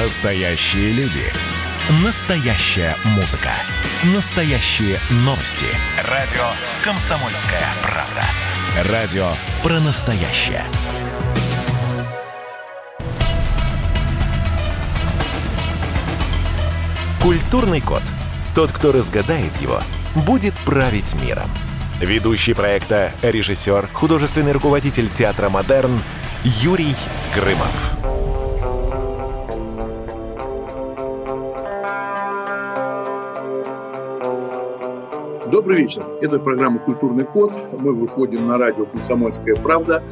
Настоящие люди. Настоящая музыка. Настоящие новости. Радио «Комсомольская правда». Радио про настоящее. Культурный код. Тот, кто разгадает его, будет править миром. Ведущий проекта, режиссер, художественный руководитель театра «Модерн» Юрий Грымов. Добрый вечер. Это программа «Культурный код». Мы выходим на радио «Комсомольская правда»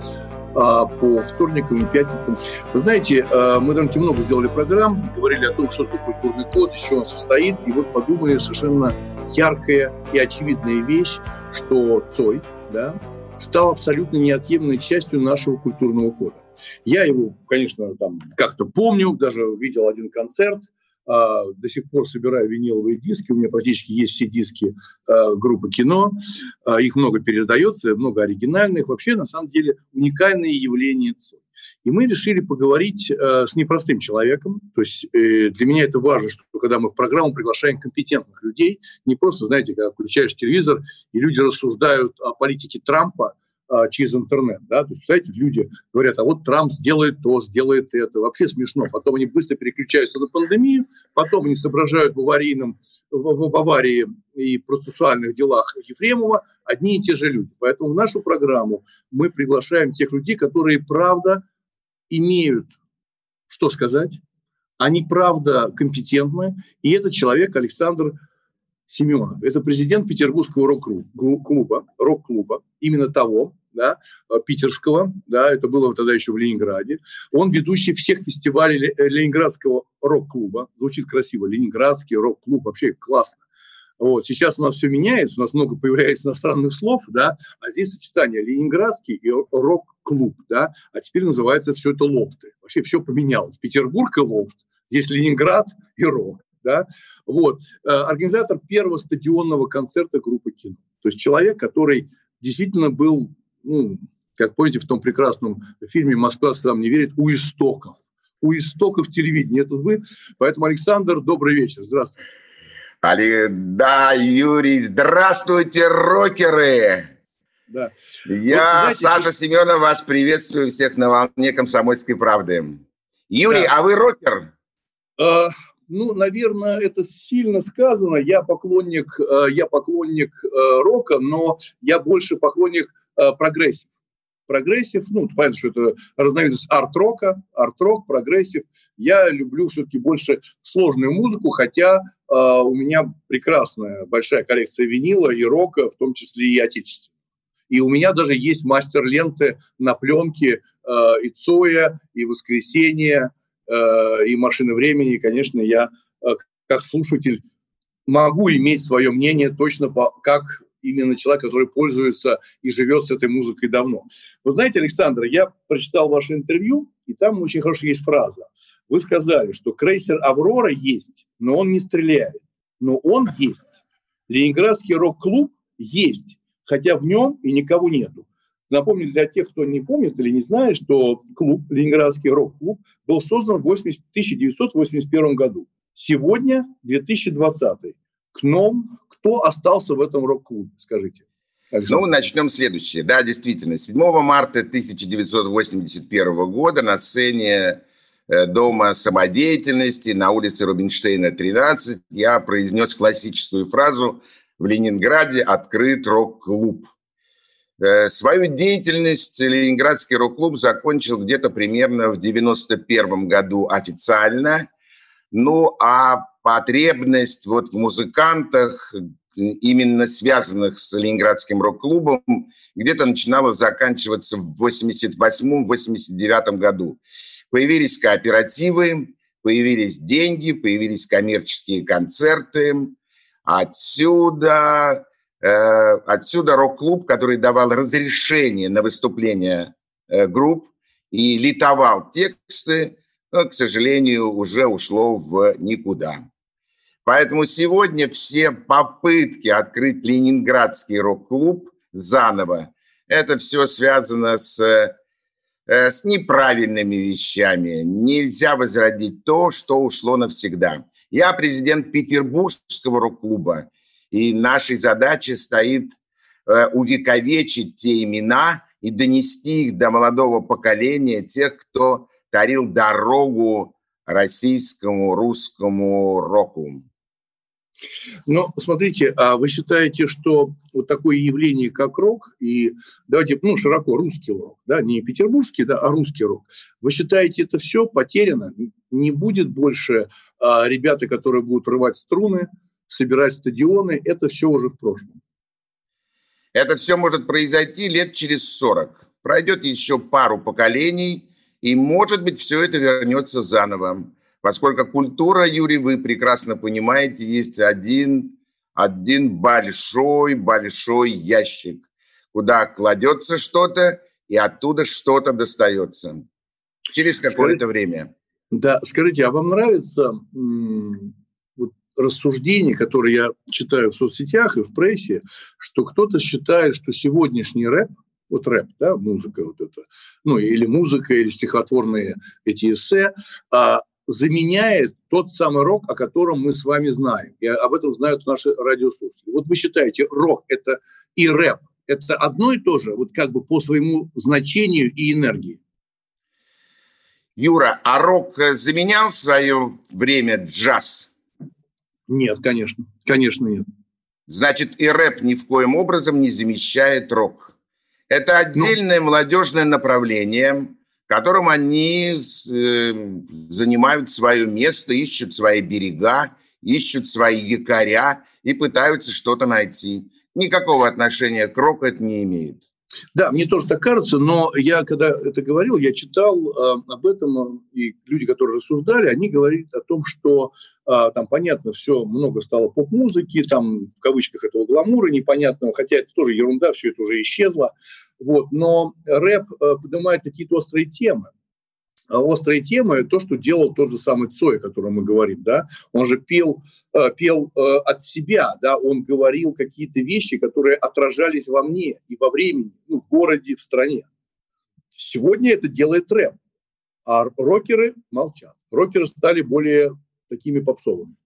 а, по вторникам и пятницам. Вы знаете, а, мы довольно много сделали программ, говорили о том, что это культурный код, из чего он состоит, и вот подумали совершенно яркая и очевидная вещь, что Цой да, стал абсолютно неотъемлемой частью нашего культурного кода. Я его, конечно, там как-то помню, даже видел один концерт – до сих пор собираю виниловые диски, у меня практически есть все диски а, группы кино, а, их много переиздается, много оригинальных, вообще на самом деле уникальное явление Цой. И мы решили поговорить э, с непростым человеком. То есть э, для меня это важно, что когда мы в программу приглашаем компетентных людей, не просто, знаете, когда включаешь телевизор, и люди рассуждают о политике Трампа, а, через интернет. Да? То есть, представляете, люди говорят, а вот Трамп сделает то, сделает это. Вообще смешно. Потом они быстро переключаются на пандемию, потом они соображают в, аварийном, в, в аварии и процессуальных делах Ефремова одни и те же люди. Поэтому в нашу программу мы приглашаем тех людей, которые, правда, имеют что сказать, они, правда, компетентны, и этот человек Александр Семенов. Это президент Петербургского рок-клуба, рок-клуба, именно того, да, э, питерского, да, это было тогда еще в Ленинграде. Он ведущий всех фестивалей э, Ленинградского рок-клуба. Звучит красиво. Ленинградский рок-клуб. Вообще классно. Вот. Сейчас у нас все меняется, у нас много появляется иностранных слов, да, а здесь сочетание ленинградский и рок-клуб, да, а теперь называется все это лофты. Вообще все поменялось. Петербург и лофт, здесь Ленинград и рок. Да? Вот. Э, организатор первого стадионного концерта группы кино. То есть человек, который действительно был, ну, как помните, в том прекрасном фильме «Москва сам не верит» у истоков. У истоков телевидения. Это вы. Поэтому, Александр, добрый вечер. Здравствуйте. Али... Да, Юрий, здравствуйте, рокеры! Да. Я, вот, знаете, Саша Семенов, вас приветствую всех на волне комсомольской правды. Юрий, да. а вы рокер? Э, ну, наверное, это сильно сказано. Я поклонник, э, я поклонник э, рока, но я больше поклонник э, прогрессив. Прогрессив, ну, понятно, что это разновидность арт-рока, арт-рок, прогрессив. Я люблю все-таки больше сложную музыку, хотя у меня прекрасная большая коллекция винила и рока, в том числе и отечественного. И у меня даже есть мастер ленты на пленке и Цоя, и Воскресенье, Э, и машины времени, конечно, я э, как слушатель могу иметь свое мнение точно по, как именно человек, который пользуется и живет с этой музыкой давно. Вы знаете, Александр, я прочитал ваше интервью, и там очень хорошая есть фраза. Вы сказали, что крейсер «Аврора» есть, но он не стреляет. Но он есть. Ленинградский рок-клуб есть, хотя в нем и никого нету. Напомню для тех, кто не помнит или не знает, что клуб, Ленинградский рок-клуб, был создан в 1981 году. Сегодня 2020. К нам, кто остался в этом рок-клубе, скажите? Ну, начнем следующее. Да, действительно, 7 марта 1981 года на сцене э, Дома самодеятельности на улице Рубинштейна, 13, я произнес классическую фразу «В Ленинграде открыт рок-клуб». Э, свою деятельность Ленинградский рок-клуб закончил где-то примерно в 91 году официально. Ну, а потребность вот в музыкантах, именно связанных с Ленинградским рок-клубом, где-то начинала заканчиваться в 88-89 году. Появились кооперативы, появились деньги, появились коммерческие концерты. Отсюда отсюда рок-клуб, который давал разрешение на выступление э, групп и литовал тексты, но, к сожалению, уже ушло в никуда. Поэтому сегодня все попытки открыть ленинградский рок-клуб заново, это все связано с э, с неправильными вещами. Нельзя возродить то, что ушло навсегда. Я президент Петербургского рок-клуба, и нашей задачей стоит э, увековечить те имена и донести их до молодого поколения, тех, кто тарил дорогу российскому, русскому року. Но смотрите, а вы считаете, что вот такое явление, как рок, и давайте, ну, широко русский рок, да, не петербургский, да, а русский рок, вы считаете, это все потеряно? Не будет больше а, ребята, которые будут рвать струны, собирать стадионы, это все уже в прошлом? Это все может произойти лет через 40. Пройдет еще пару поколений, и, может быть, все это вернется заново. Поскольку культура, Юрий, вы прекрасно понимаете, есть один, один большой-большой ящик, куда кладется что-то, и оттуда что-то достается через какое-то время. Да, скажите, а вам нравится вот, рассуждение, которое я читаю в соцсетях и в прессе, что кто-то считает, что сегодняшний рэп, вот рэп, да, музыка вот это, ну или музыка, или стихотворные эти эссе, а заменяет тот самый рок, о котором мы с вами знаем. И об этом знают наши радиослушатели. Вот вы считаете, рок – это и рэп – это одно и то же, вот как бы по своему значению и энергии? Юра, а рок э, заменял в свое время джаз? Нет, конечно. Конечно, нет. Значит, и рэп ни в коем образом не замещает рок. Это ну, отдельное ну, молодежное направление, которым они э, занимают свое место, ищут свои берега, ищут свои якоря и пытаются что-то найти. Никакого отношения к року это не имеет. Да, мне тоже так кажется, но я, когда это говорил, я читал э, об этом, и люди, которые рассуждали, они говорят о том, что э, там, понятно, все, много стало поп-музыки, там, в кавычках, этого гламура непонятного, хотя это тоже ерунда, все это уже исчезло. Вот, но рэп э, поднимает какие-то острые темы. А острые темы, то, что делал тот же самый Цой, о котором мы говорим, да, он же пел, э, пел э, от себя, да, он говорил какие-то вещи, которые отражались во мне и во времени, ну, в городе, в стране. Сегодня это делает рэп, а рокеры молчат. Рокеры стали более такими попсовыми.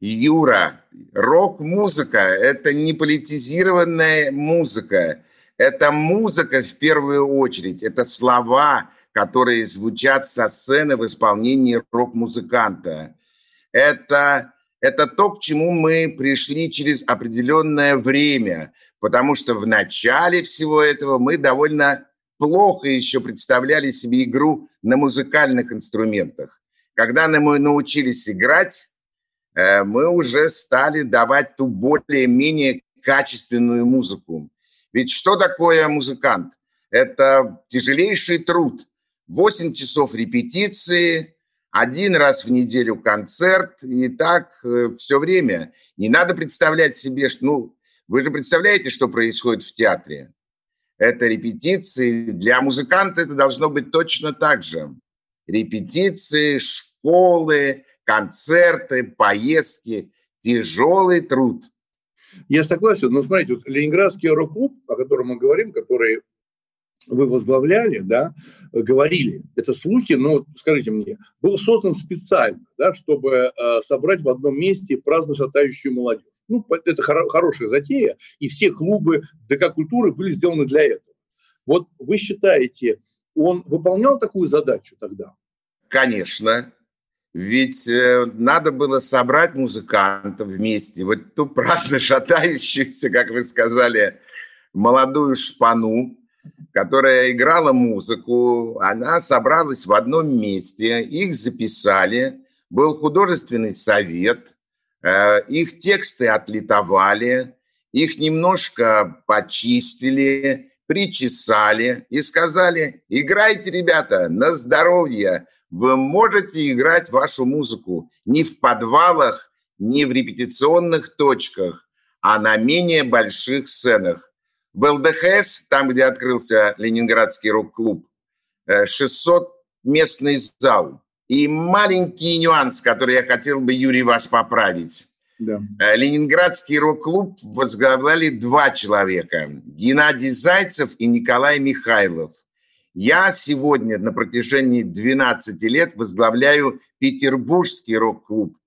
Юра, рок-музыка – это не политизированная музыка. Это музыка в первую очередь, это слова, которые звучат со сцены в исполнении рок-музыканта. Это, это то, к чему мы пришли через определенное время, потому что в начале всего этого мы довольно плохо еще представляли себе игру на музыкальных инструментах. Когда мы научились играть, э, мы уже стали давать ту более-менее качественную музыку. Ведь что такое музыкант? Это тяжелейший труд. 8 часов репетиции, один раз в неделю концерт, и так э, все время. Не надо представлять себе, что, ну, вы же представляете, что происходит в театре. Это репетиции. Для музыканта это должно быть точно так же. Репетиции, школы, концерты, поездки. Тяжелый труд – я согласен, но смотрите, вот Ленинградский рок-клуб, о котором мы говорим, который вы возглавляли, да, говорили, это слухи, но скажите мне, был создан специально, да, чтобы э, собрать в одном месте праздно шатающую молодежь. Ну, это хоро- хорошая затея, и все клубы ДК культуры были сделаны для этого. Вот вы считаете, он выполнял такую задачу тогда? Конечно. Ведь э, надо было собрать музыкантов вместе, вот ту праздно шатающуюся, как вы сказали, молодую шпану, которая играла музыку, она собралась в одном месте, их записали, был художественный совет, э, их тексты отлитовали, их немножко почистили, причесали и сказали, играйте, ребята, на здоровье, вы можете играть вашу музыку не в подвалах, не в репетиционных точках, а на менее больших сценах. В ЛДХС, там, где открылся Ленинградский рок-клуб, 600 э, местный зал. И маленький нюанс, который я хотел бы, Юрий, вас поправить. Да. Э, Ленинградский рок-клуб возглавляли два человека. Геннадий Зайцев и Николай Михайлов. Я сегодня на протяжении 12 лет возглавляю Петербургский рок-клуб,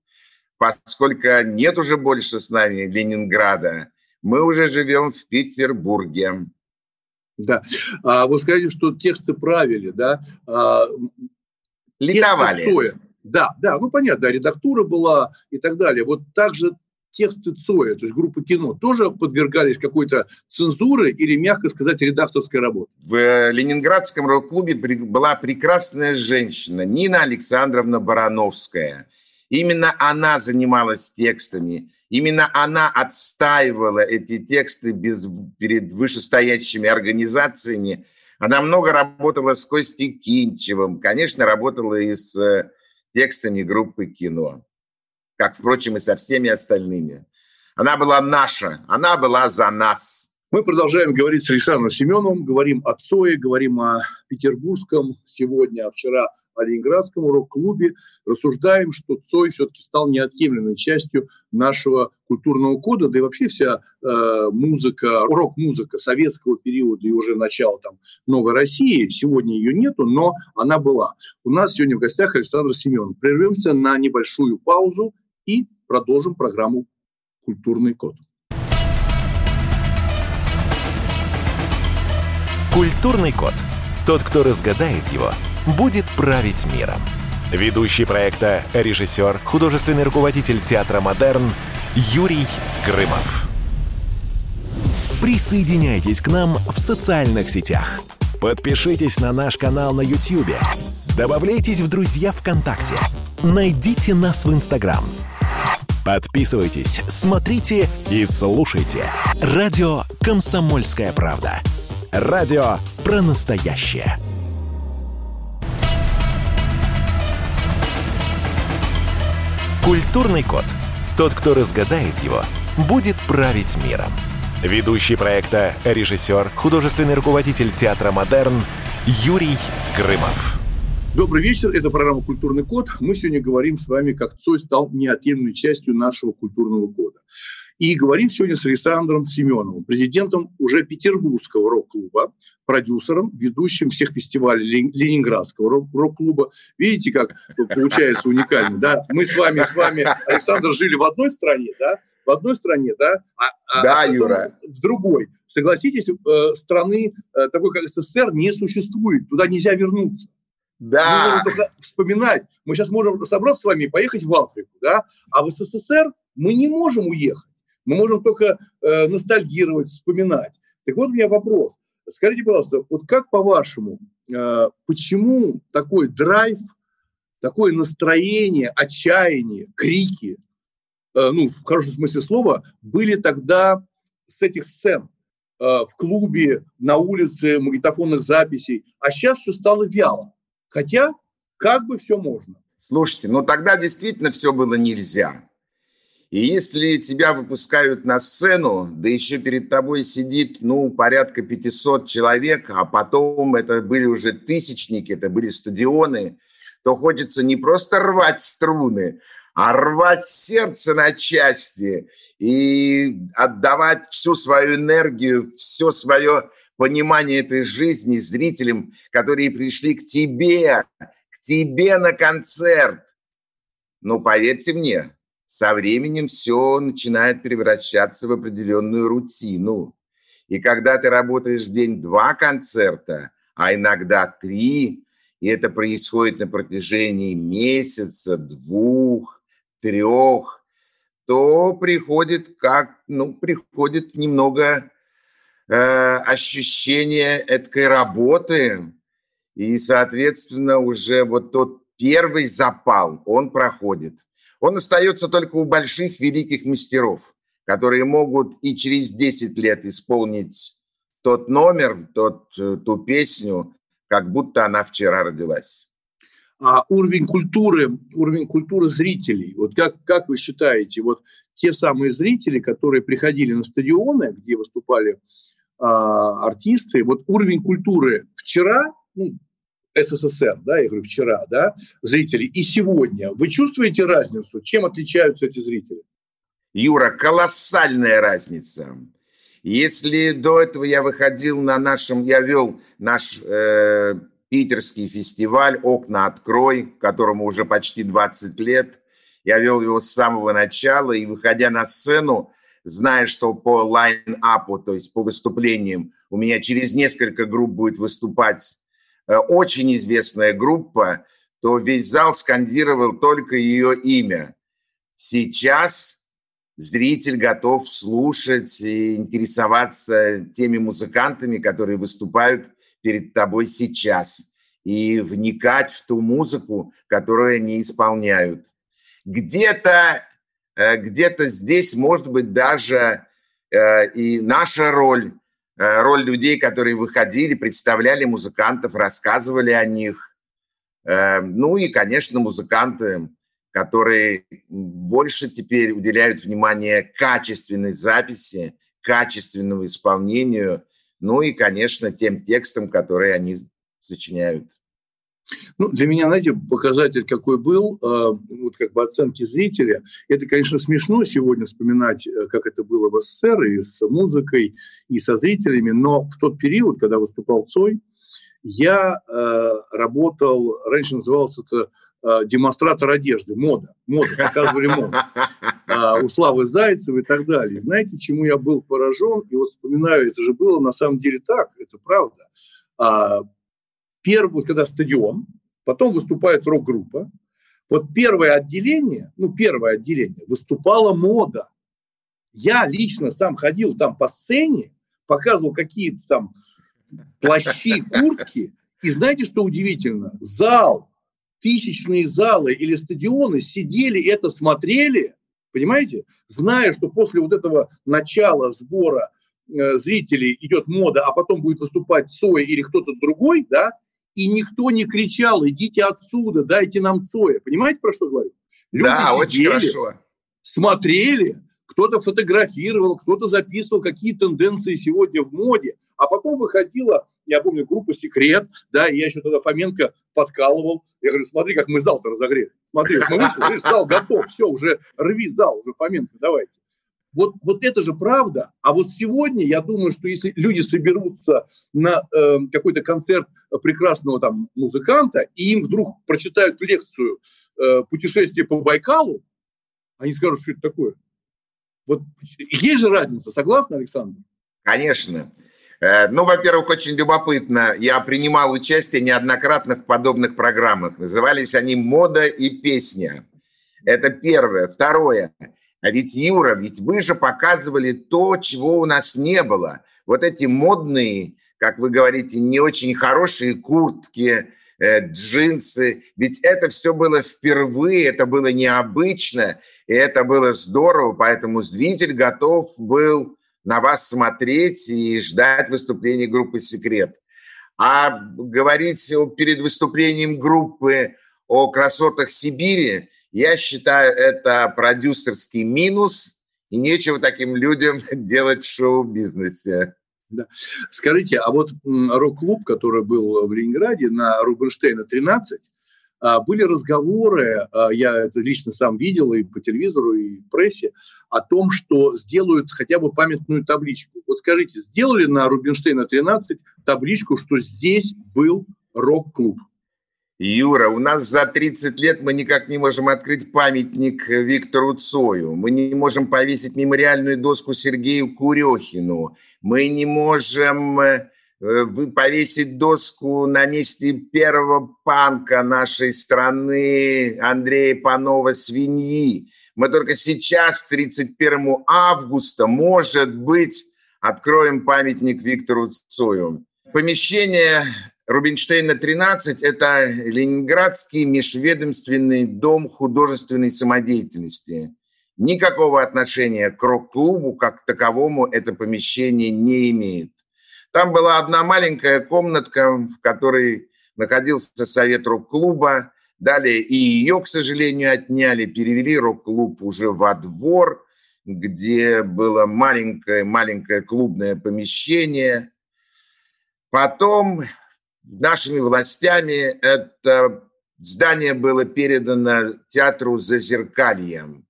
поскольку нет уже больше с нами Ленинграда. Мы уже живем в Петербурге. Да. А вы скажете, что тексты правили, да? А, Ликовали. Да, да, ну понятно, да, редактура была и так далее. Вот также тексты Цоя, то есть группы кино, тоже подвергались какой-то цензуре или, мягко сказать, редакторской работе? В Ленинградском рок-клубе была прекрасная женщина Нина Александровна Барановская. Именно она занималась текстами. Именно она отстаивала эти тексты без, перед вышестоящими организациями. Она много работала с Костей Кинчевым, конечно, работала и с э, текстами группы кино как, впрочем, и со всеми остальными. Она была наша, она была за нас. Мы продолжаем говорить с Александром Семеновым, говорим о Цое, говорим о Петербургском сегодня, а вчера о Ленинградском рок-клубе, рассуждаем, что Цой все-таки стал неотъемлемой частью нашего культурного кода, да и вообще вся э, музыка, рок-музыка советского периода и уже начала там новой России, сегодня ее нету, но она была. У нас сегодня в гостях Александр Семенов. Прервемся на небольшую паузу и продолжим программу «Культурный код». Культурный код. Тот, кто разгадает его, будет править миром. Ведущий проекта, режиссер, художественный руководитель театра «Модерн» Юрий Грымов. Присоединяйтесь к нам в социальных сетях. Подпишитесь на наш канал на YouTube. Добавляйтесь в друзья ВКонтакте. Найдите нас в Инстаграм – Подписывайтесь, смотрите и слушайте. Радио «Комсомольская правда». Радио про настоящее. Культурный код. Тот, кто разгадает его, будет править миром. Ведущий проекта, режиссер, художественный руководитель театра «Модерн» Юрий Грымов. Добрый вечер, это программа «Культурный код». Мы сегодня говорим с вами, как Цой стал неотъемлемой частью нашего культурного кода. И говорим сегодня с Александром Семеновым, президентом уже Петербургского рок-клуба, продюсером, ведущим всех фестивалей Ленинградского рок-клуба. Видите, как получается уникально, да? Мы с вами, с вами, Александр, жили в одной стране, да? В одной стране, да? А, а да, а Юра. В другой. Согласитесь, э, страны э, такой, как СССР, не существует. Туда нельзя вернуться. Да. Мы можем вспоминать. Мы сейчас можем собраться с вами и поехать в Африку, да? А в СССР мы не можем уехать. Мы можем только э, ностальгировать, вспоминать. Так вот у меня вопрос. Скажите, пожалуйста, вот как по-вашему, э, почему такой драйв, такое настроение, отчаяние, крики, э, ну, в хорошем смысле слова, были тогда с этих сцен, э, в клубе, на улице, магнитофонных записей, а сейчас все стало вяло. Хотя как бы все можно. Слушайте, ну тогда действительно все было нельзя. И если тебя выпускают на сцену, да еще перед тобой сидит, ну, порядка 500 человек, а потом это были уже тысячники, это были стадионы, то хочется не просто рвать струны, а рвать сердце на части и отдавать всю свою энергию, все свое понимание этой жизни зрителям, которые пришли к тебе, к тебе на концерт. Но поверьте мне, со временем все начинает превращаться в определенную рутину. И когда ты работаешь день два концерта, а иногда три, и это происходит на протяжении месяца, двух, трех, то приходит как, ну, приходит немного Э, ощущение этой работы, и, соответственно, уже вот тот первый запал, он проходит. Он остается только у больших великих мастеров, которые могут и через 10 лет исполнить тот номер, тот, э, ту песню, как будто она вчера родилась. А уровень культуры, уровень культуры зрителей, вот как, как вы считаете, вот те самые зрители, которые приходили на стадионы, где выступали а, артисты, вот уровень культуры вчера, ну, СССР, да, я говорю вчера, да, зрители, и сегодня, вы чувствуете разницу? Чем отличаются эти зрители? Юра, колоссальная разница. Если до этого я выходил на нашем, я вел наш э, питерский фестиваль «Окна открой», которому уже почти 20 лет, я вел его с самого начала, и выходя на сцену, зная, что по лайн-апу, то есть по выступлениям, у меня через несколько групп будет выступать очень известная группа, то весь зал скандировал только ее имя. Сейчас зритель готов слушать и интересоваться теми музыкантами, которые выступают перед тобой сейчас, и вникать в ту музыку, которую они исполняют. Где-то э, где-то здесь может быть даже э, и наша роль, э, роль людей, которые выходили, представляли музыкантов, рассказывали о них. Ну и, конечно, музыканты, которые больше теперь уделяют внимание качественной записи, качественному исполнению, ну и, конечно, тем текстам, которые они сочиняют. Ну, для меня, знаете, показатель какой был, э, вот как бы оценки зрителя. Это, конечно, смешно сегодня вспоминать, э, как это было в СССР и с музыкой, и со зрителями, но в тот период, когда выступал Цой, я э, работал, раньше называлось это э, демонстратор одежды, мода, мода, показывали моду. Uh, у Славы Зайцева и так далее. Знаете, чему я был поражен? И вот вспоминаю, это же было на самом деле так, это правда. Первый, когда стадион, потом выступает рок-группа. Вот первое отделение, ну, первое отделение, выступала мода. Я лично сам ходил там по сцене, показывал какие-то там плащи, куртки. И знаете, что удивительно? Зал, тысячные залы или стадионы сидели, это смотрели, понимаете? Зная, что после вот этого начала сбора э, зрителей идет мода, а потом будет выступать Цой или кто-то другой, да, и никто не кричал, идите отсюда, дайте нам Цоя. Понимаете, про что говорю? Люди да, сидели, очень хорошо. Смотрели, кто-то фотографировал, кто-то записывал, какие тенденции сегодня в моде. А потом выходила, я помню, группа «Секрет», да, и я еще тогда Фоменко подкалывал. Я говорю, смотри, как мы зал-то разогрели. Смотри, мы вышли, зал готов, все, уже рви зал, уже Фоменко, давайте. Вот, вот это же правда. А вот сегодня, я думаю, что если люди соберутся на э, какой-то концерт прекрасного там музыканта, и им вдруг прочитают лекцию э, «Путешествие по Байкалу», они скажут, что это такое. Вот есть же разница, согласны, Александр? Конечно. Э, ну, во-первых, очень любопытно. Я принимал участие неоднократно в подобных программах. Назывались они «Мода и песня». Это первое. Второе. А ведь, Юра, ведь вы же показывали то, чего у нас не было. Вот эти модные, как вы говорите, не очень хорошие куртки, э, джинсы. Ведь это все было впервые, это было необычно, и это было здорово, поэтому зритель готов был на вас смотреть и ждать выступления группы «Секрет». А говорить перед выступлением группы о красотах Сибири – я считаю, это продюсерский минус, и нечего таким людям делать в шоу-бизнесе. Да. Скажите, а вот рок-клуб, который был в Ленинграде на Рубинштейна 13, а, были разговоры, а, я это лично сам видел и по телевизору, и в прессе, о том, что сделают хотя бы памятную табличку. Вот скажите, сделали на Рубинштейна 13 табличку, что здесь был рок-клуб? Юра, у нас за 30 лет мы никак не можем открыть памятник Виктору Цою. Мы не можем повесить мемориальную доску Сергею Курехину. Мы не можем э, повесить доску на месте первого панка нашей страны Андрея Панова «Свиньи». Мы только сейчас, 31 августа, может быть, откроем памятник Виктору Цою. Помещение Рубинштейна 13 – это Ленинградский межведомственный дом художественной самодеятельности. Никакого отношения к рок-клубу как таковому это помещение не имеет. Там была одна маленькая комнатка, в которой находился совет рок-клуба. Далее и ее, к сожалению, отняли, перевели рок-клуб уже во двор, где было маленькое-маленькое клубное помещение. Потом нашими властями это здание было передано театру «Зазеркалье».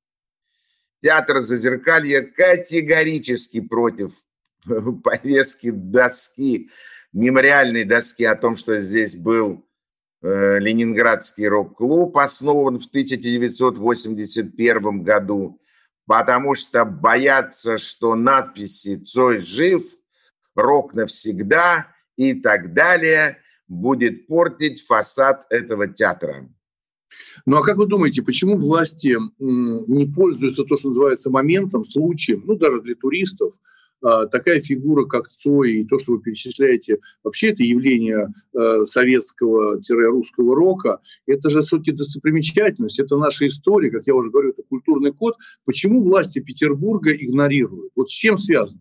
Театр «Зазеркалье» категорически против повестки доски, мемориальной доски о том, что здесь был э, Ленинградский рок-клуб, основан в 1981 году, потому что боятся, что надписи «Цой жив», «Рок навсегда» и так далее будет портить фасад этого театра. Ну а как вы думаете, почему власти не пользуются то, что называется моментом, случаем, ну даже для туристов, а, такая фигура, как Цой, и то, что вы перечисляете, вообще это явление э, советского-русского рока, это же все-таки достопримечательность, это наша история, как я уже говорю, это культурный код. Почему власти Петербурга игнорируют? Вот с чем связано?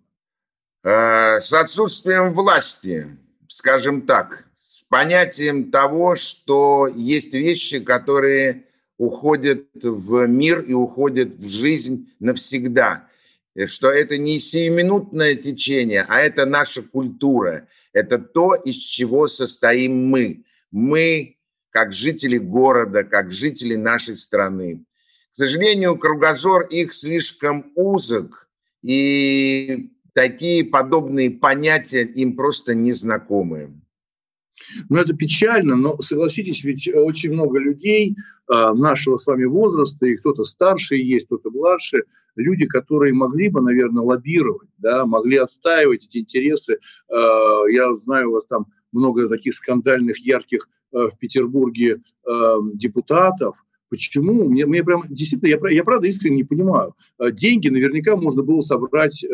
Э, с отсутствием власти, скажем так, с понятием того, что есть вещи, которые уходят в мир и уходят в жизнь навсегда. И что это не сиюминутное течение, а это наша культура. Это то, из чего состоим мы. Мы, как жители города, как жители нашей страны. К сожалению, кругозор их слишком узок, и такие подобные понятия им просто незнакомы. Ну, это печально, но согласитесь, ведь очень много людей э, нашего с вами возраста, и кто-то старше есть, кто-то младше, люди, которые могли бы, наверное, лоббировать, да, могли отстаивать эти интересы. Э, я знаю, у вас там много таких скандальных, ярких э, в Петербурге депутатов, Почему? Мне, мне прям действительно, я, я правда искренне не понимаю. Деньги наверняка можно было собрать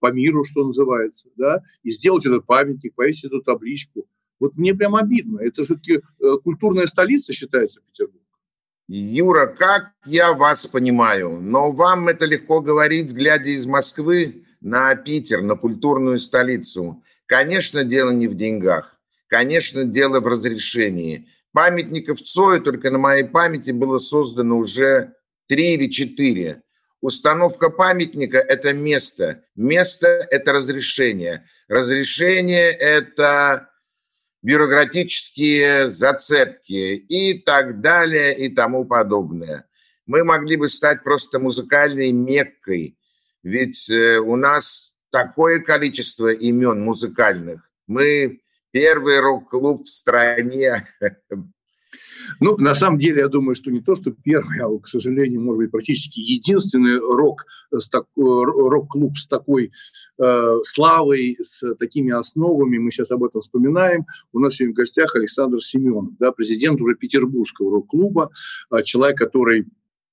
по миру, что называется, да, и сделать этот памятник, повесить эту табличку. Вот мне прям обидно. Это же таки э, культурная столица считается Петербург. Юра, как я вас понимаю, но вам это легко говорить, глядя из Москвы на Питер, на культурную столицу. Конечно, дело не в деньгах. Конечно, дело в разрешении. Памятников Цою только на моей памяти было создано уже три или четыре. Установка памятника – это место. Место – это разрешение. Разрешение – это бюрократические зацепки и так далее и тому подобное. Мы могли бы стать просто музыкальной меккой, ведь э, у нас такое количество имен музыкальных. Мы первый рок-клуб в стране, Ну, на самом деле, я думаю, что не то, что первый, а, к сожалению, может быть, практически единственный рок, с так, рок-клуб с такой э, славой, с такими основами. Мы сейчас об этом вспоминаем. У нас сегодня в гостях Александр Семенов, да, президент уже Петербургского рок-клуба, э, человек, который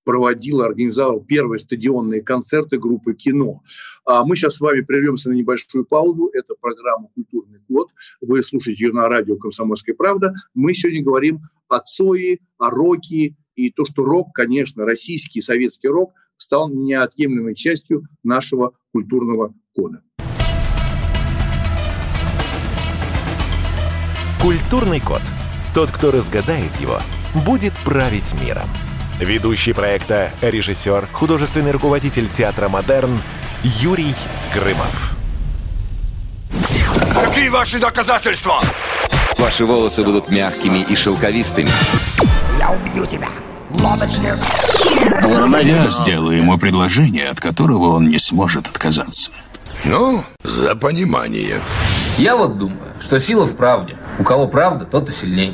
проводил, организовал первые стадионные концерты группы «Кино». А мы сейчас с вами прервемся на небольшую паузу. Это программа «Культурный код». Вы слушаете ее на радио «Комсомольская правда». Мы сегодня говорим о Цое, о роке, и то, что рок, конечно, российский советский рок стал неотъемлемой частью нашего культурного кода. Культурный код. Тот, кто разгадает его, будет править миром. Ведущий проекта, режиссер, художественный руководитель театра «Модерн» Юрий Грымов. Какие ваши доказательства? Ваши волосы будут мягкими и шелковистыми. Я убью тебя, лодочник. Я сделаю ему предложение, от которого он не сможет отказаться. Ну, за понимание. Я вот думаю, что сила в правде. У кого правда, тот и сильнее.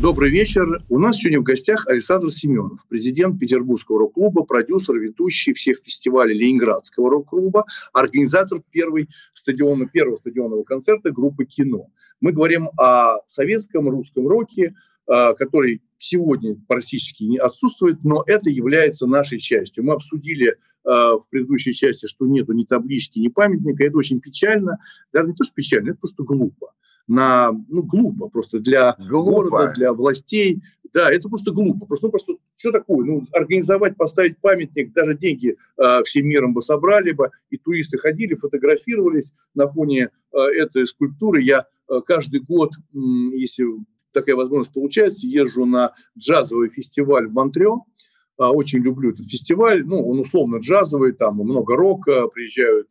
Добрый вечер. У нас сегодня в гостях Александр Семенов, президент Петербургского рок-клуба, продюсер, ведущий всех фестивалей Ленинградского рок-клуба, организатор первой стадиона, первого стадионного концерта группы «Кино». Мы говорим о советском русском роке, а, который сегодня практически не отсутствует, но это является нашей частью. Мы обсудили в предыдущей части, что нету ни таблички, ни памятника. Это очень печально. Даже не то, что печально, это просто глупо на, ну, глупо просто для глупо. города, для властей. Да, это просто глупо. Просто, ну, просто что такое? Ну, организовать, поставить памятник, даже деньги э, всем миром бы собрали бы, и туристы ходили, фотографировались на фоне э, этой скульптуры. Я э, каждый год, э, если такая возможность получается, езжу на джазовый фестиваль в Монтрео. Очень люблю этот фестиваль. Ну, он условно джазовый, там много рока, приезжают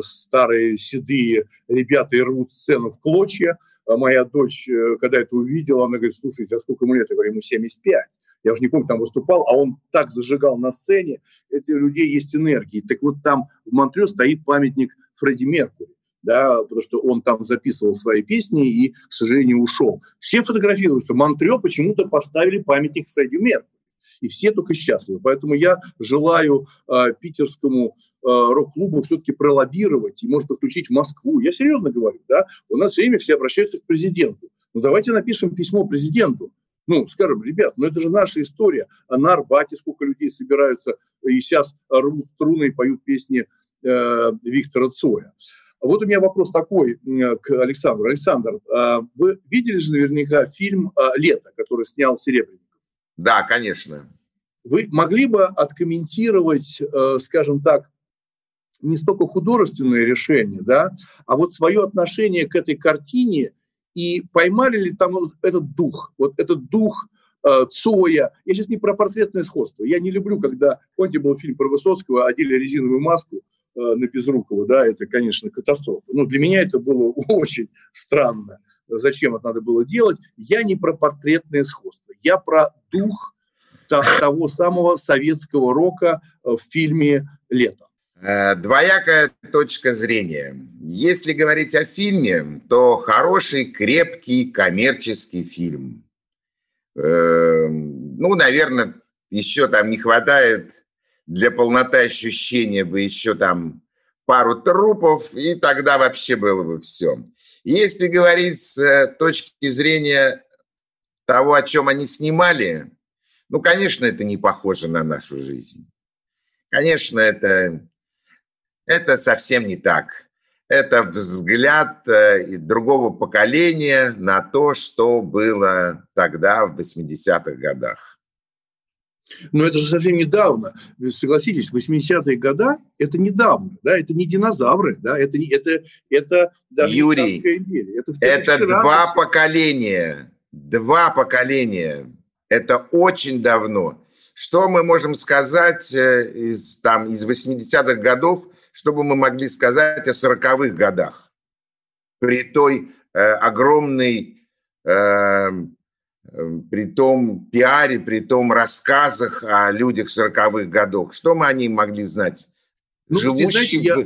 старые седые ребята и рвут сцену в клочья. А моя дочь, э, когда это увидела, она говорит, слушайте, а сколько ему лет? Я говорю, ему 75. Я уже не помню, там выступал, а он так зажигал на сцене. Эти людей есть энергии. Так вот там в Монтрео стоит памятник Фредди Меркури да, потому что он там записывал свои песни и, к сожалению, ушел. Все фотографируются. Монтрео почему-то поставили памятник Фредди Меркури и все только счастливы. Поэтому я желаю э, питерскому э, рок-клубу все-таки пролоббировать и, может, подключить Москву. Я серьезно говорю, да, у нас время все обращаются к президенту. Ну, давайте напишем письмо президенту. Ну, скажем, ребят, ну это же наша история. А на Арбате сколько людей собираются и сейчас рвут струны и поют песни э, Виктора Цоя. Вот у меня вопрос такой к Александру. Александр, э, вы видели же наверняка фильм «Лето», который снял Серебренников? Да, конечно. Вы могли бы откомментировать, э, скажем так, не столько художественное решение, да, а вот свое отношение к этой картине и поймали ли там этот дух, вот этот дух э, Цоя. Я сейчас не про портретное сходство. Я не люблю, когда, помните, был фильм про Высоцкого, одели резиновую маску на Безрукова, да, это, конечно, катастрофа. Но для меня это было очень странно зачем это надо было делать. Я не про портретное сходство, я про дух того самого советского рока э, в фильме «Лето». Э, двоякая точка зрения. Если говорить о фильме, то хороший, крепкий, коммерческий фильм. Эм, ну, наверное, еще там не хватает для полноты ощущения бы еще там пару трупов, и тогда вообще было бы все. Если говорить с э, точки зрения того, о чем они снимали, ну, конечно, это не похоже на нашу жизнь. Конечно, это, это совсем не так. Это взгляд э, другого поколения на то, что было тогда, в 80-х годах. Но это же совсем недавно. Согласитесь, 80-е годы – это недавно, да, это не динозавры, да, это, не, это, это даже Юрий, Это, это два раз. поколения, два поколения. Это очень давно. Что мы можем сказать э, из, там, из 80-х годов, чтобы мы могли сказать о 40-х годах? При той э, огромной э, при том пиаре, при том рассказах о людях 40-х годах. Что мы о них могли знать? Ну, Живущих я,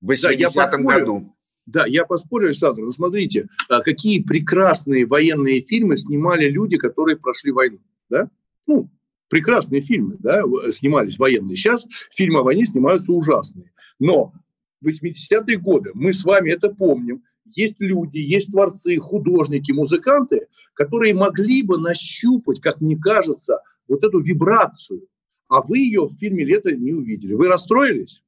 в 80-м да, году. Да, я поспорю, Александр. Ну, смотрите, а какие прекрасные военные фильмы снимали люди, которые прошли войну. Да? Ну, прекрасные фильмы, да, снимались военные. Сейчас фильмы о войне снимаются ужасные. Но в 80-е годы мы с вами это помним есть люди, есть творцы, художники, музыканты, которые могли бы нащупать, как мне кажется, вот эту вибрацию. А вы ее в фильме «Лето» не увидели. Вы расстроились?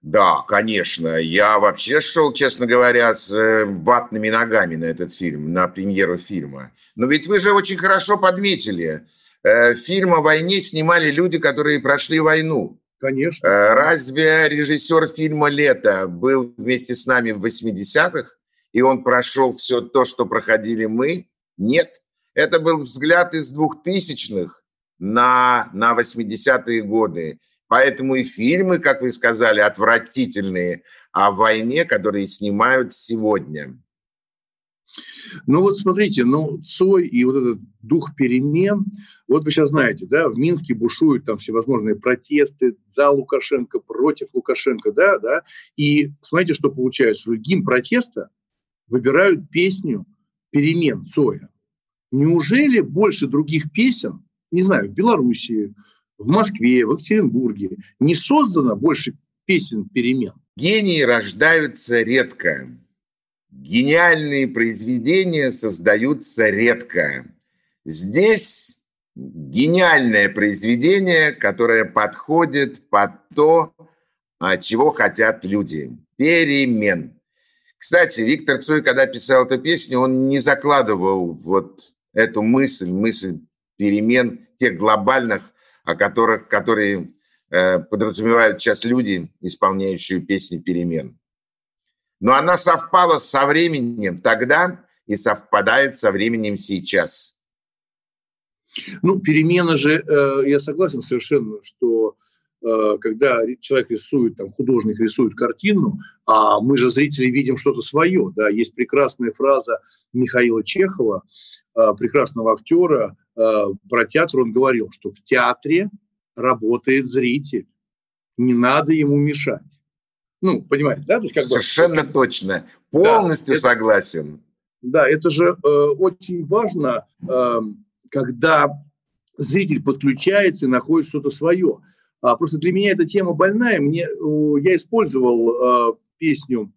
Да, конечно. Я вообще шел, честно говоря, с э, ватными ногами на этот фильм, на премьеру фильма. Но ведь вы же очень хорошо подметили. Э, фильм о войне снимали люди, которые прошли войну. Конечно. Э, разве режиссер фильма «Лето» был вместе с нами в 80-х, и он прошел все то, что проходили мы? Нет. Это был взгляд из 2000-х на, на 80-е годы. Поэтому и фильмы, как вы сказали, отвратительные о войне, которые снимают сегодня. Ну вот смотрите, ну Цой и вот этот дух перемен, вот вы сейчас знаете, да, в Минске бушуют там всевозможные протесты за Лукашенко, против Лукашенко, да, да, и смотрите, что получается, что гимн протеста выбирают песню перемен Цоя. Неужели больше других песен, не знаю, в Белоруссии, в Москве, в Екатеринбурге не создано больше песен перемен? Гении рождаются редко гениальные произведения создаются редко. Здесь гениальное произведение, которое подходит под то, а, чего хотят люди. Перемен. Кстати, Виктор Цой, когда писал эту песню, он не закладывал вот эту мысль, мысль перемен тех глобальных, о которых, которые э, подразумевают сейчас люди, исполняющие песню перемен. Но она совпала со временем тогда и совпадает со временем сейчас. Ну, перемена же, э, я согласен совершенно, что э, когда человек рисует, там, художник рисует картину, а мы же, зрители, видим что-то свое. Да? Есть прекрасная фраза Михаила Чехова, э, прекрасного актера, про театр. Он говорил, что в театре работает зритель, не надо ему мешать. Ну, понимаете, да? То есть, как Совершенно бы, точно. Полностью да, согласен. да, это же э, очень важно, э, когда зритель подключается и находит что-то свое. А просто для меня эта тема больная. Мне, э, я использовал э, песню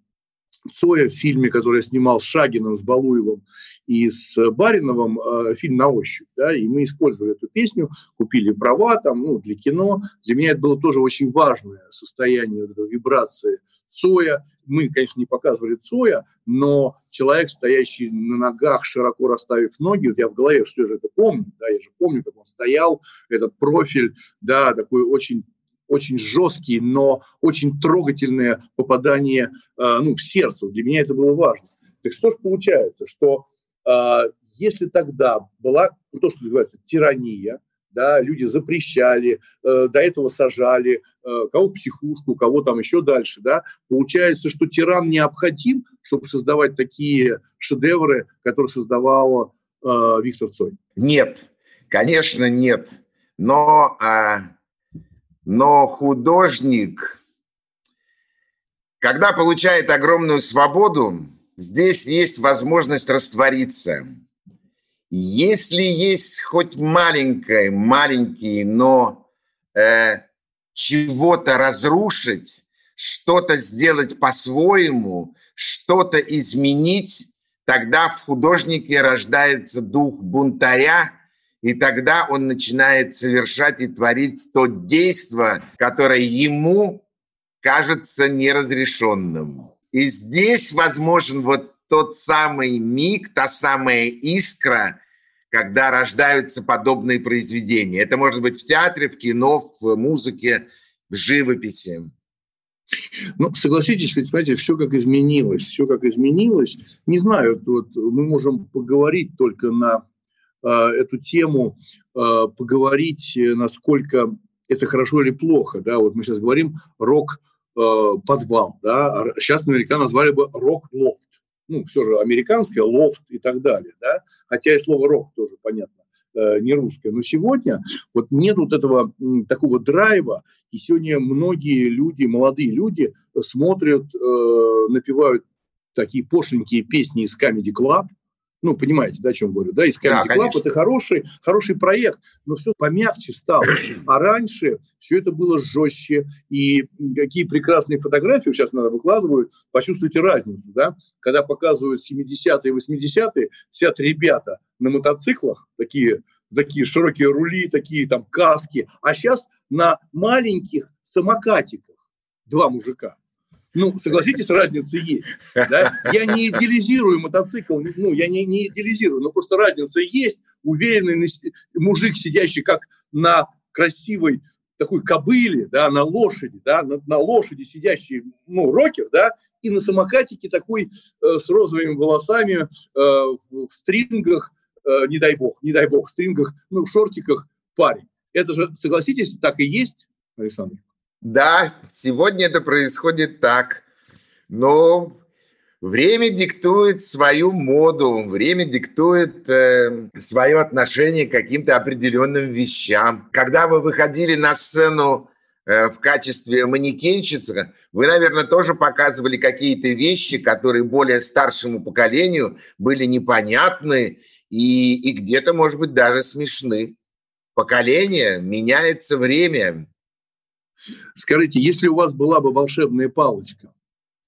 Цоя в фильме, который я снимал с Шагиным, с Балуевым и с Бариновым, э, фильм «На ощупь». Да, и мы использовали эту песню, купили права там, ну, для кино. Для меня это было тоже очень важное состояние вот вибрации Цоя. Мы, конечно, не показывали Цоя, но человек, стоящий на ногах, широко расставив ноги, вот я в голове все же это помню, да, я же помню, как он стоял, этот профиль, да, такой очень очень жесткие, но очень трогательные попадания э, ну, в сердце. Для меня это было важно. Так что же получается, что э, если тогда была ну, то, что называется тирания, да, люди запрещали, э, до этого сажали, э, кого в психушку, кого там еще дальше, да, получается, что тиран необходим, чтобы создавать такие шедевры, которые создавал э, Виктор Цой? Нет, конечно, нет. Но а, но художник, когда получает огромную свободу, здесь есть возможность раствориться. Если есть хоть маленькое, маленький, но э, чего-то разрушить, что-то сделать по-своему, что-то изменить, тогда в художнике рождается дух бунтаря, и тогда он начинает совершать и творить то действие, которое ему кажется неразрешенным. И здесь возможен вот тот самый миг, та самая искра, когда рождаются подобные произведения. Это может быть в театре, в кино, в музыке, в живописи. Ну, согласитесь, ведь, понимаете, все как изменилось, все как изменилось. Не знаю, вот мы можем поговорить только на эту тему, э, поговорить, э, насколько это хорошо или плохо. Да? Вот мы сейчас говорим рок-подвал. Да? Сейчас наверняка назвали бы рок-лофт. Ну, все же американское, лофт и так далее. Да? Хотя и слово рок тоже понятно не русское. Но сегодня вот нет вот этого такого драйва, и сегодня многие люди, молодые люди смотрят, напевают такие пошленькие песни из Comedy Club, ну, понимаете, да, о чем говорю, да, из Comedy да, Club это хороший, хороший проект, но все помягче стало. А раньше все это было жестче, и какие прекрасные фотографии сейчас надо выкладывают, почувствуйте разницу, да, когда показывают 70-е, 80-е, сидят ребята на мотоциклах, такие, такие широкие рули, такие там каски, а сейчас на маленьких самокатиках два мужика. Ну, согласитесь, разница есть. Да? Я не идеализирую мотоцикл, ну, я не, не идеализирую, но просто разница есть. Уверенный мужик, сидящий как на красивой такой кобыле, да, на лошади, да, на, на лошади сидящий, ну, рокер, да, и на самокатике такой э, с розовыми волосами, э, в стрингах, э, не дай бог, не дай бог, в стрингах, ну, в шортиках парень. Это же, согласитесь, так и есть, Александр? Да, сегодня это происходит так. Но время диктует свою моду, время диктует э, свое отношение к каким-то определенным вещам. Когда вы выходили на сцену э, в качестве манекенщицы, вы, наверное, тоже показывали какие-то вещи, которые более старшему поколению были непонятны и, и где-то, может быть, даже смешны. Поколение, меняется время, Скажите, если у вас была бы волшебная палочка,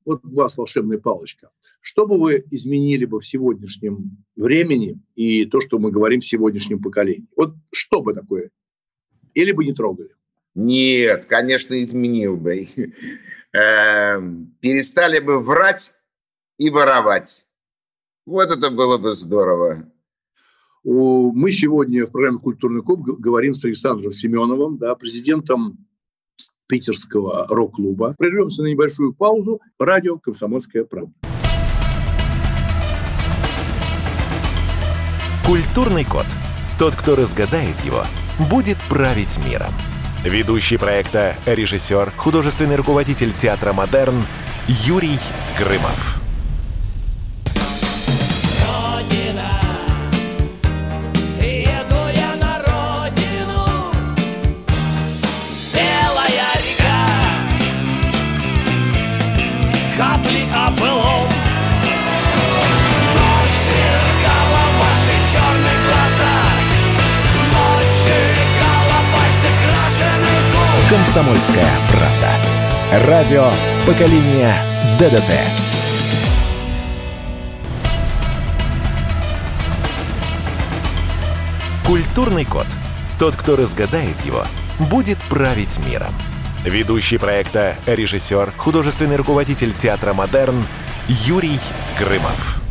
вот у вас волшебная палочка. Что бы вы изменили бы в сегодняшнем времени и то, что мы говорим в сегодняшнем поколении? Вот что бы такое? Или бы не трогали? Нет, конечно, изменил бы. Эм, перестали бы врать и воровать. Вот это было бы здорово. Мы сегодня в программе «Культурный клуб» говорим с Александром Семеновым, да, президентом питерского рок-клуба. Прервемся на небольшую паузу. Радио «Комсомольская правда». Культурный код. Тот, кто разгадает его, будет править миром. Ведущий проекта, режиссер, художественный руководитель театра «Модерн» Юрий Грымов. «Комсомольская правда». Радио поколения ДДТ». Культурный код. Тот, кто разгадает его, будет править миром. Ведущий проекта, режиссер, художественный руководитель театра «Модерн» Юрий Грымов.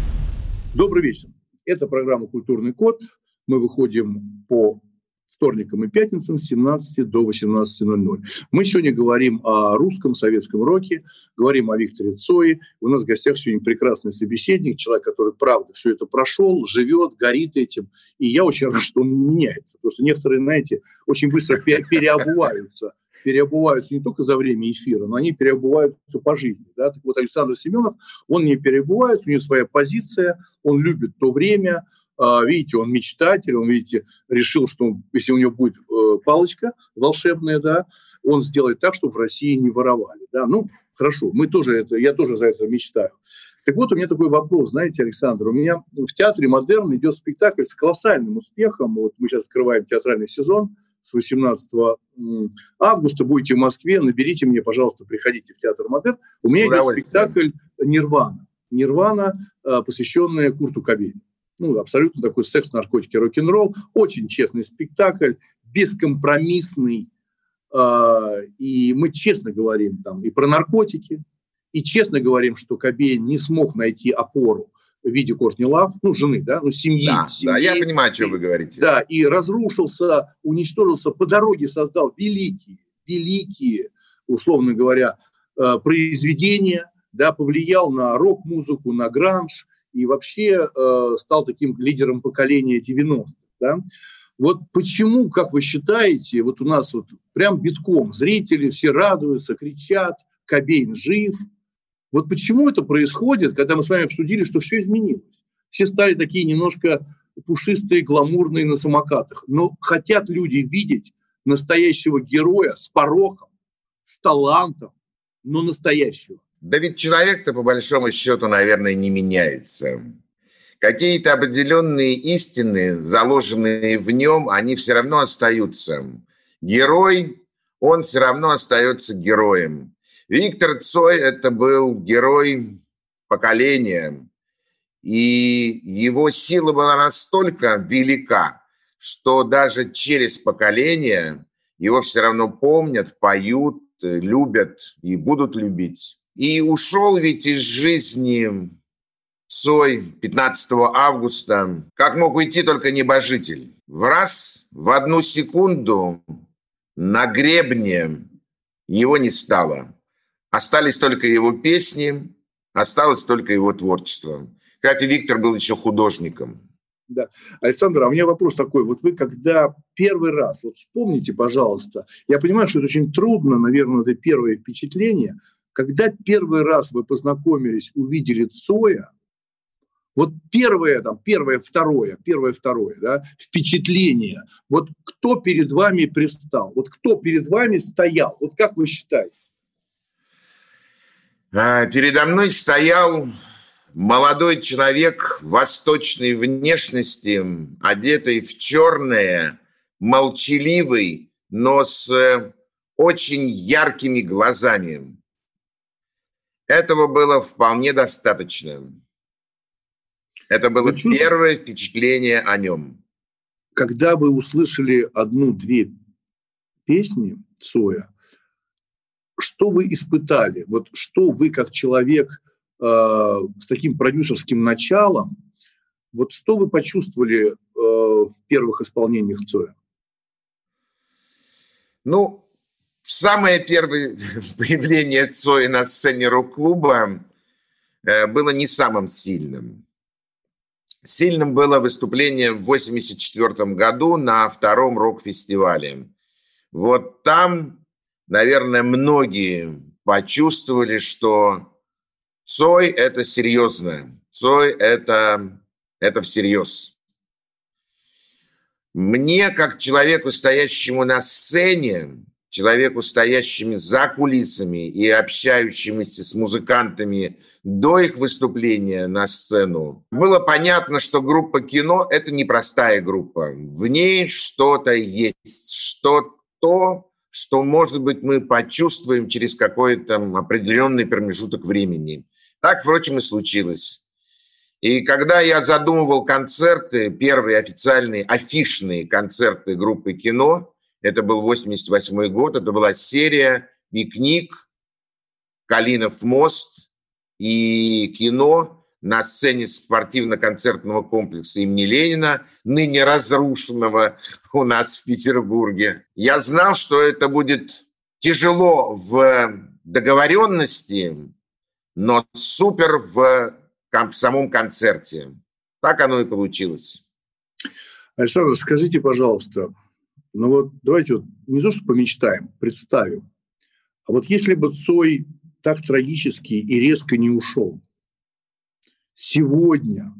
Добрый вечер. Это программа «Культурный код». Мы выходим по вторникам и пятницам с 17 до 18.00. Мы сегодня говорим о русском советском роке, говорим о Викторе Цое. У нас в гостях сегодня прекрасный собеседник, человек, который, правда, все это прошел, живет, горит этим. И я очень рад, что он не меняется, потому что некоторые, знаете, очень быстро переобуваются переобуваются не только за время эфира, но они переобуваются по жизни. Да? Так вот, Александр Семенов, он не переобувается, у него своя позиция, он любит то время, видите, он мечтатель, он, видите, решил, что если у него будет э, палочка волшебная, да, он сделает так, чтобы в России не воровали, да. Ну, хорошо, мы тоже это, я тоже за это мечтаю. Так вот, у меня такой вопрос, знаете, Александр, у меня в театре «Модерн» идет спектакль с колоссальным успехом, вот мы сейчас открываем театральный сезон, с 18 августа будете в Москве, наберите мне, пожалуйста, приходите в театр «Модерн». У меня идет спектакль «Нирвана». «Нирвана», э, посвященная Курту Кобейну ну, абсолютно такой секс, наркотики, рок-н-ролл. Очень честный спектакль, бескомпромиссный. Э, и мы честно говорим там и про наркотики, и честно говорим, что Кобейн не смог найти опору в виде Кортни Лав, ну, жены, да, ну, семьи. Да, семьи, да, я понимаю, о чем вы говорите. Да, и разрушился, уничтожился, по дороге создал великие, великие, условно говоря, э, произведения, да, повлиял на рок-музыку, на гранж, и вообще э, стал таким лидером поколения 90-х. Да? Вот почему, как вы считаете, вот у нас вот прям битком зрители все радуются, кричат, Кобейн жив. Вот почему это происходит, когда мы с вами обсудили, что все изменилось? Все стали такие немножко пушистые, гламурные на самокатах. Но хотят люди видеть настоящего героя с пороком, с талантом, но настоящего. Да ведь человек-то по большому счету, наверное, не меняется. Какие-то определенные истины, заложенные в нем, они все равно остаются. Герой, он все равно остается героем. Виктор Цой – это был герой поколения, и его сила была настолько велика, что даже через поколение его все равно помнят, поют, любят и будут любить. И ушел ведь из жизни Цой 15 августа, как мог уйти только небожитель. В раз, в одну секунду на гребне его не стало. Остались только его песни, осталось только его творчество. Кстати, Виктор был еще художником. Да. Александр, а у меня вопрос такой. Вот вы когда первый раз, вот вспомните, пожалуйста, я понимаю, что это очень трудно, наверное, это первое впечатление – когда первый раз вы познакомились, увидели Цоя, вот первое, там, первое, второе, первое, второе, да, впечатление, вот кто перед вами пристал, вот кто перед вами стоял, вот как вы считаете? А, передо мной стоял молодой человек восточной внешности, одетый в черное, молчаливый, но с очень яркими глазами. Этого было вполне достаточно. Это было чувств... первое впечатление о нем. Когда вы услышали одну-две песни Цоя, что вы испытали? Вот что вы, как человек э, с таким продюсерским началом, вот что вы почувствовали э, в первых исполнениях Цоя? Ну, самое первое появление Цоя на сцене рок-клуба э, было не самым сильным. Сильным было выступление в 1984 году на втором рок-фестивале. Вот там, наверное, многие почувствовали, что Цой – это серьезно. Цой – это, это всерьез. Мне, как человеку, стоящему на сцене, человеку, стоящими за кулисами и общающимися с музыкантами до их выступления на сцену, было понятно, что группа кино – это непростая группа. В ней что-то есть, что-то, что, может быть, мы почувствуем через какой-то определенный промежуток времени. Так, впрочем, и случилось. И когда я задумывал концерты, первые официальные афишные концерты группы кино, это был 88 год, это была серия «Пикник», «Калинов мост» и кино на сцене спортивно-концертного комплекса имени Ленина, ныне разрушенного у нас в Петербурге. Я знал, что это будет тяжело в договоренности, но супер в самом концерте. Так оно и получилось. Александр, скажите, пожалуйста, ну вот давайте вот не то, что помечтаем, представим. А вот если бы Цой так трагически и резко не ушел, сегодня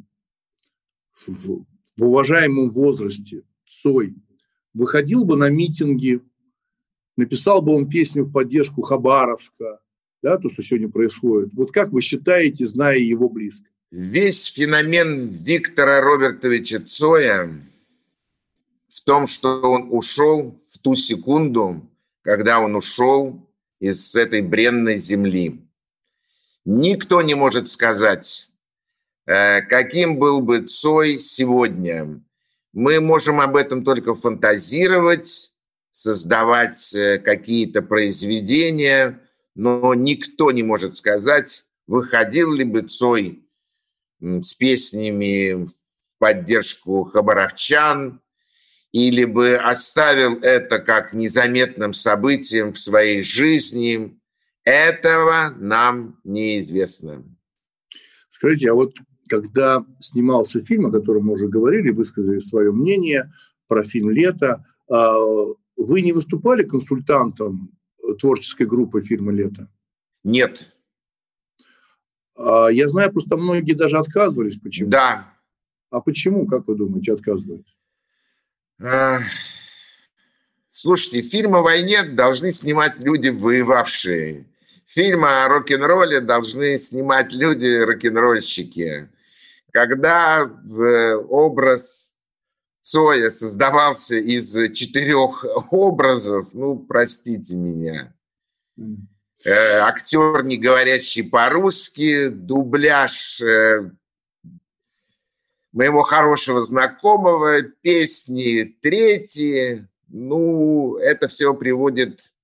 в, в уважаемом возрасте Цой выходил бы на митинги, написал бы он песню в поддержку Хабаровска, да, то, что сегодня происходит. Вот как вы считаете, зная его близко? Весь феномен Виктора Робертовича Цоя в том, что он ушел в ту секунду, когда он ушел из этой бренной земли. Никто не может сказать, э, каким был бы Цой сегодня. Мы можем об этом только фантазировать, создавать э, какие-то произведения – но никто не может сказать, выходил ли бы Цой с песнями в поддержку хабаровчан, или бы оставил это как незаметным событием в своей жизни, этого нам неизвестно. Скажите, а вот когда снимался фильм, о котором мы уже говорили, высказали свое мнение про фильм «Лето», а, вы не выступали консультантом творческой группы фильма «Лето»? Нет. А, я знаю, просто многие даже отказывались. Почему? Да. А почему, как вы думаете, отказывались? Слушайте, фильмы о войне должны снимать люди, воевавшие. Фильмы о рок-н-ролле должны снимать люди, рок-н-ролльщики. Когда образ Цоя создавался из четырех образов, ну, простите меня. Э, актер, не говорящий по-русски, дубляж э, моего хорошего знакомого, песни третьи. Ну, это все приводит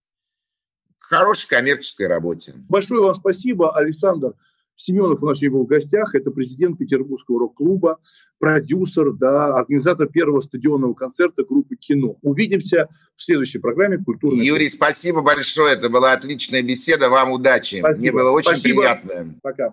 к хорошей коммерческой работе. Большое вам спасибо, Александр. Семенов у нас сегодня был в гостях. Это президент Петербургского рок-клуба, продюсер, да, организатор первого стадионного концерта группы «Кино». Увидимся в следующей программе «Культурный Юрий, код». спасибо большое. Это была отличная беседа. Вам удачи. Спасибо. Мне было очень спасибо. приятно. Пока.